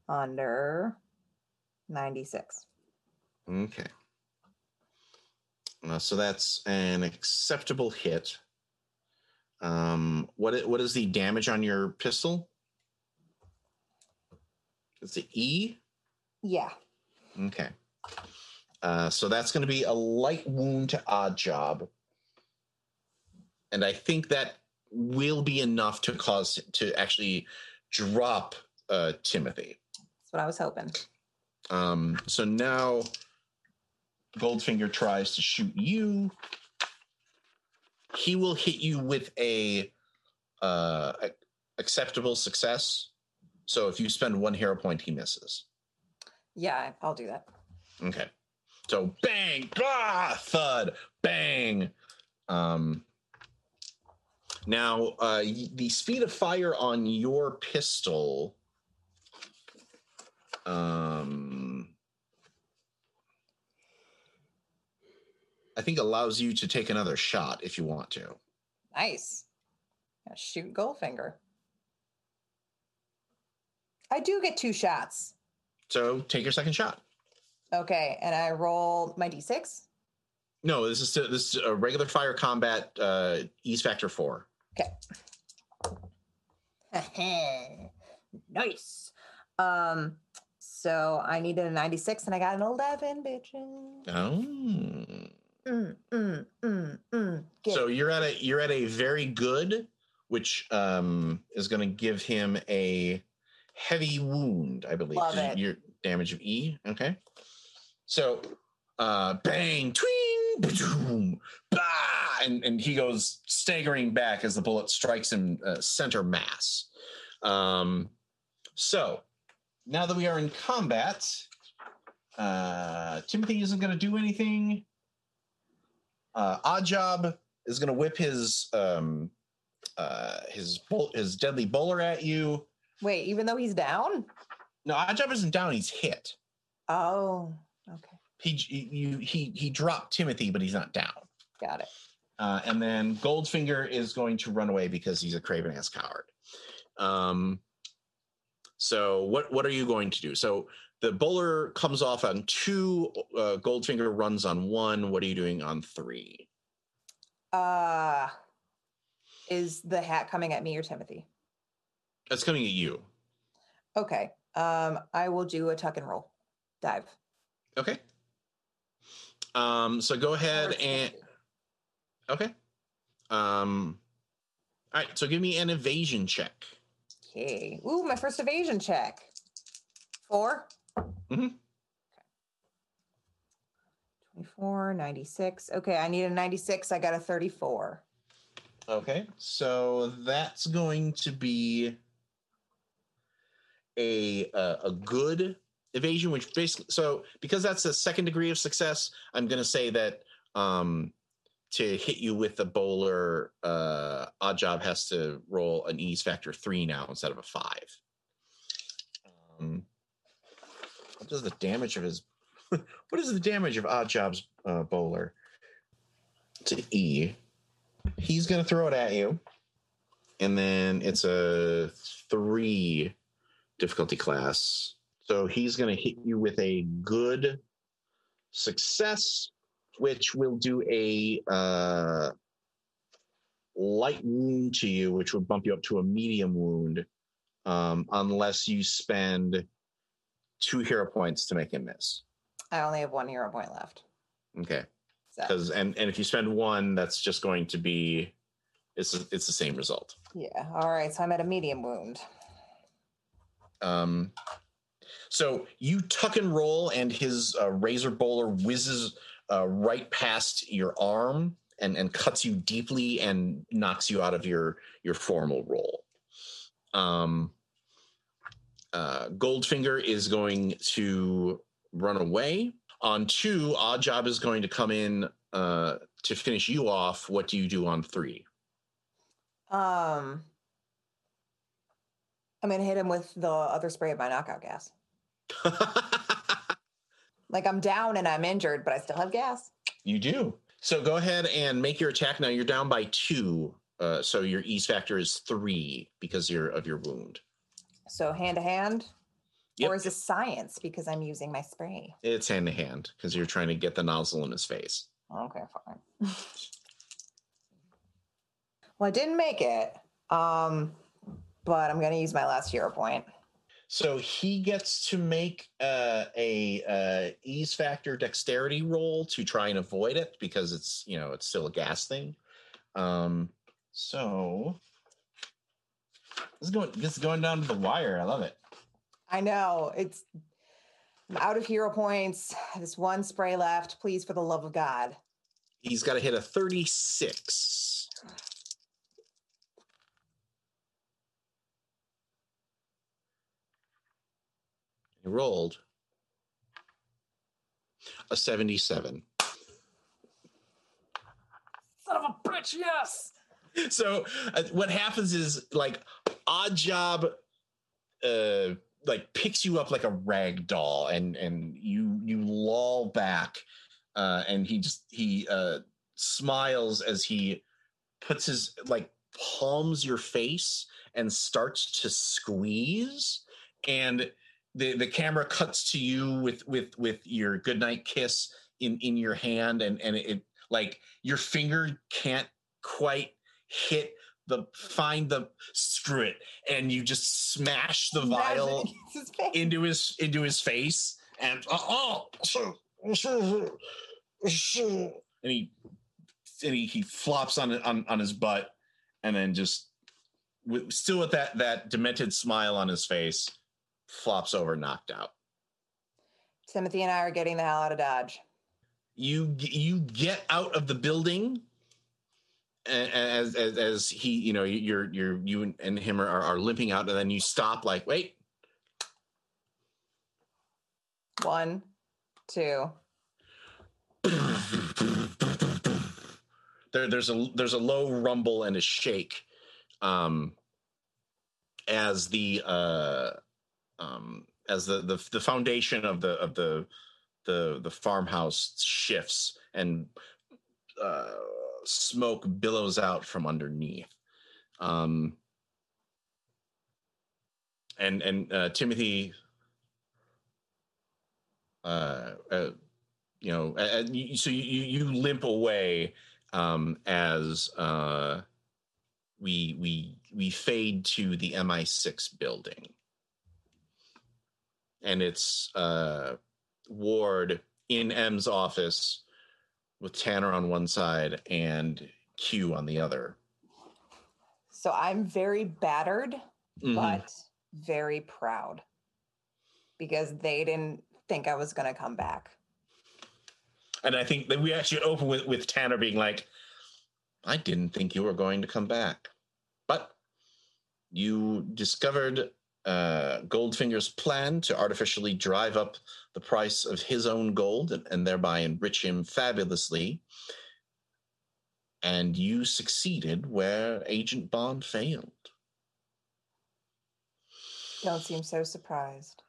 S2: under 96.
S1: Okay. Uh, so that's an acceptable hit. Um, what what is the damage on your pistol? It's the E.
S2: Yeah.
S1: Okay. Uh, so that's going to be a light wound to odd job, and I think that will be enough to cause to actually drop uh, Timothy.
S2: That's what I was hoping.
S1: Um, so now Goldfinger tries to shoot you. He will hit you with a uh, acceptable success. So if you spend one hero point, he misses.
S2: Yeah, I'll do that.
S1: Okay. So bang, ah, thud, bang. Um, now, uh, the speed of fire on your pistol. Um, I think allows you to take another shot if you want to.
S2: Nice. Yeah, shoot Goldfinger. I do get two shots.
S1: So take your second shot.
S2: Okay, and I roll my d6.
S1: No, this is this is a regular fire combat. Uh, ease factor four. Okay. (laughs)
S2: nice. Um, so I needed a 96 and I got an 11, bitches.
S1: Oh.
S2: Mm, mm, mm, mm.
S1: So you're at a you're at a very good which um is going to give him a heavy wound i believe.
S2: Love it.
S1: your damage of e? Okay. So uh bang twing boom, bah, and and he goes staggering back as the bullet strikes him uh, center mass. Um so now that we are in combat uh timothy isn't going to do anything uh, Odd Job is going to whip his um, uh, his bull- his deadly bowler at you.
S2: Wait, even though he's down?
S1: No, Odd Job isn't down; he's hit.
S2: Oh, okay.
S1: He you he he dropped Timothy, but he's not down.
S2: Got it.
S1: Uh, and then Goldfinger is going to run away because he's a craven ass coward. Um, so what what are you going to do? So the bowler comes off on two. Uh, Goldfinger runs on one. What are you doing on three?
S2: Uh, is the hat coming at me or Timothy?
S1: That's coming at you.
S2: Okay. Um, I will do a tuck and roll dive.
S1: Okay. Um, so go ahead and okay. Um, all right. So give me an evasion check.
S2: Okay. Ooh, my first evasion check. 4
S1: Mhm.
S2: 24, 96. Okay, I need a 96. I got a 34.
S1: Okay. So that's going to be a uh, a good evasion, which basically so because that's a second degree of success, I'm going to say that um, to hit you with the bowler, uh, odd job has to roll an ease factor three now instead of a five. Um, what does the damage of his? what is the damage of (laughs) odd job's uh, bowler? To E. He's going to throw it at you, and then it's a three difficulty class. So he's going to hit you with a good success, which will do a uh, light wound to you, which would bump you up to a medium wound, um, unless you spend two hero points to make him miss.
S2: I only have one hero point left.
S1: Okay,
S2: So,
S1: because and and if you spend one, that's just going to be it's it's the same result.
S2: yeah. All right. So I'm at a medium wound.
S1: Um, so you tuck and roll, and his uh, razor bowler whizzes uh, right past your arm and and cuts you deeply and knocks you out of your your formal roll. Um, uh, Goldfinger is going to run away. On two, Odd Job is going to come in uh, to finish you off. What do you do on three?
S2: Um, I'm going to hit him with the other spray of my knockout gas. (laughs) Like I'm down and I'm injured, but I still have gas.
S1: You do. So go ahead and make your attack now. You're down by two. Uh, so your ease factor is three because you're of your wound.
S2: So hand to hand.
S1: Yep.
S2: Or is this science because I'm using my spray?
S1: It's hand to hand because you're trying to get the nozzle in his face.
S2: Okay, fine. (laughs) well, I didn't make it. Um, but I'm gonna use my last hero point.
S1: So he gets to make uh, a uh, ease factor dexterity roll to try and avoid it because it's you know it's still a gas thing. Um, so this is going this is going down to the wire. I love it.
S2: I know it's I'm out of hero points. This one spray left. Please, for the love of God.
S1: He's got to hit a thirty-six. He rolled a 77.
S2: Son of a bitch, yes.
S1: So uh, what happens is like odd job uh like picks you up like a rag doll and and you you loll back uh and he just he uh smiles as he puts his like palms your face and starts to squeeze. And the the camera cuts to you with with with your goodnight kiss in in your hand and and it like your finger can't quite hit the find the screw it and you just smash the vial (laughs)
S2: his
S1: into his into his face and oh and he and he, he flops on, on on his butt and then just with, still with that that demented smile on his face flops over knocked out
S2: Timothy and I are getting the hell out of Dodge.
S1: you you get out of the building as as, as he you know you're you're you and him are, are limping out and then you stop like wait
S2: One, two.
S1: there there's a there's a low rumble and a shake um as the uh um as the the, the foundation of the of the the the farmhouse shifts and uh smoke billows out from underneath. Um and and uh timothy uh, uh, you know, so you you limp away um, as uh, we we we fade to the MI6 building, and it's uh, Ward in M's office with Tanner on one side and Q on the other.
S2: So I'm very battered,
S1: Mhm.
S2: but very proud because they didn't think I was going to come back.
S1: And I think that we actually open with, with Tanner being like, I didn't think you were going to come back. But you discovered uh, Goldfinger's plan to artificially drive up the price of his own gold and, and thereby enrich him fabulously. And you succeeded where Agent Bond failed.
S2: Don't seem so surprised.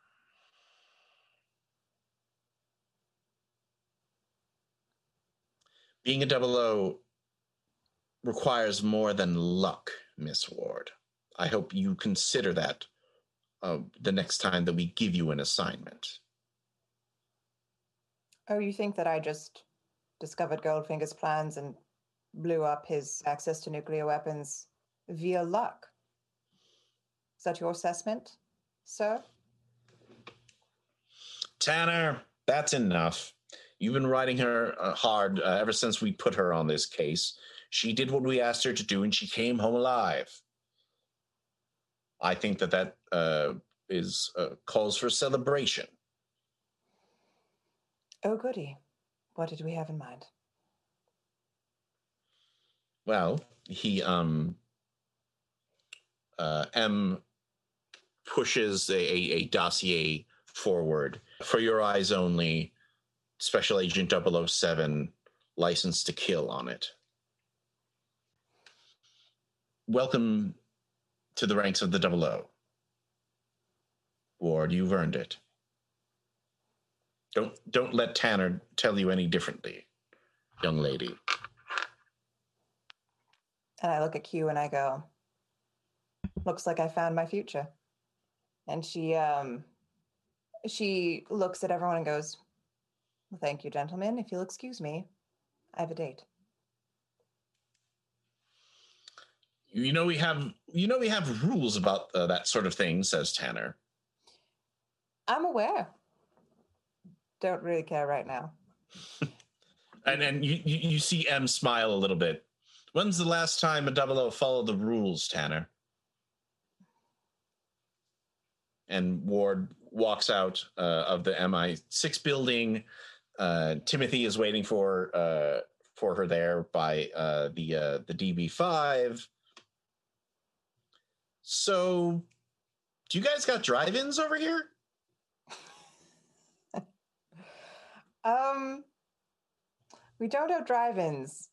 S1: Being a double O requires more than luck, Miss Ward. I hope you consider that uh, the next time that we give you an assignment.
S2: Oh, you think that I just discovered Goldfinger's plans and blew up his access to nuclear weapons via luck? Is that your assessment, sir?
S1: Tanner, that's enough. You've been riding her uh, hard uh, ever since we put her on this case. She did what we asked her to do, and she came home alive. I think that that uh, is uh, calls for celebration.
S2: Oh, goody. What did we have in mind?
S1: Well, he um uh M pushes a, a, a dossier forward for your eyes only, Special Agent 007, license to kill on it. Welcome to the ranks of the double O. Ward, you've earned it. Don't don't let Tanner tell you any differently, young lady.
S2: And I look at Q and I go, looks like I found my future. And she um she looks at everyone and goes, Well, thank you, gentlemen. If you'll excuse me, I have a date.
S1: You know we have you know we have rules about uh, that sort of thing, says Tanner.
S2: I'm aware. Don't really care right now. (laughs)
S1: And and you, you you see M smile a little bit. When's the last time a double O followed the rules, Tanner? And Ward walks out uh, of the MI6 building. Uh, Timothy is waiting for uh, for her there by uh, the uh, the DB5. So, do you guys got drive-ins over here? (laughs)
S2: Um we don't have drive-ins,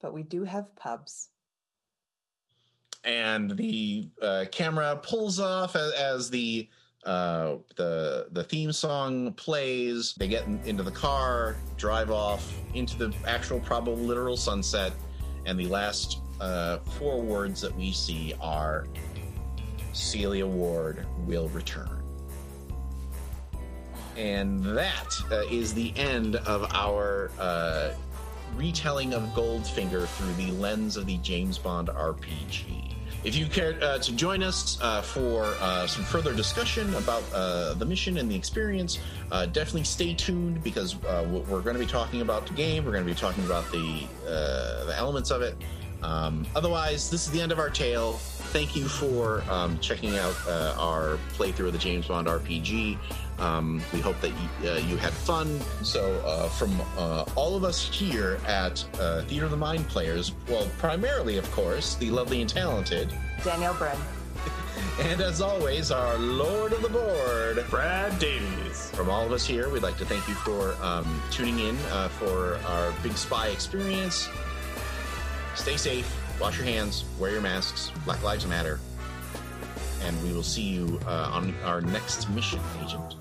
S2: but we do have pubs.
S1: and the uh, camera pulls off as, as the uh, the the theme song plays. They get in, into the car, drive off into the actual probable literal sunset, and the last uh, four words that we see are Celia Ward will return. And that uh, is the end of our uh, retelling of Goldfinger through the lens of the James Bond RPG. If you care uh, to join us uh, for uh, some further discussion about uh, the mission and the experience, uh, definitely stay tuned because uh, we're going to be talking about the game. We're going to be talking about the the elements of it. Um, otherwise, this is the end of our tale. Thank you for um, checking out uh, our playthrough of the James Bond RPG. Um, we hope that you, uh, you had fun. So, uh, from uh, all of us here at uh, Theater of the Mind Players, well, primarily, of course, the lovely and talented,
S2: Danielle Bren. (laughs)
S1: and as always, our Lord of the Board,
S3: Brad Davies.
S1: from all of us here, we'd like to thank you for um, tuning in uh, for our Big Spy experience. Stay safe, wash your hands, wear your masks, Black Lives Matter, and we will see you uh, on our next mission, Agent.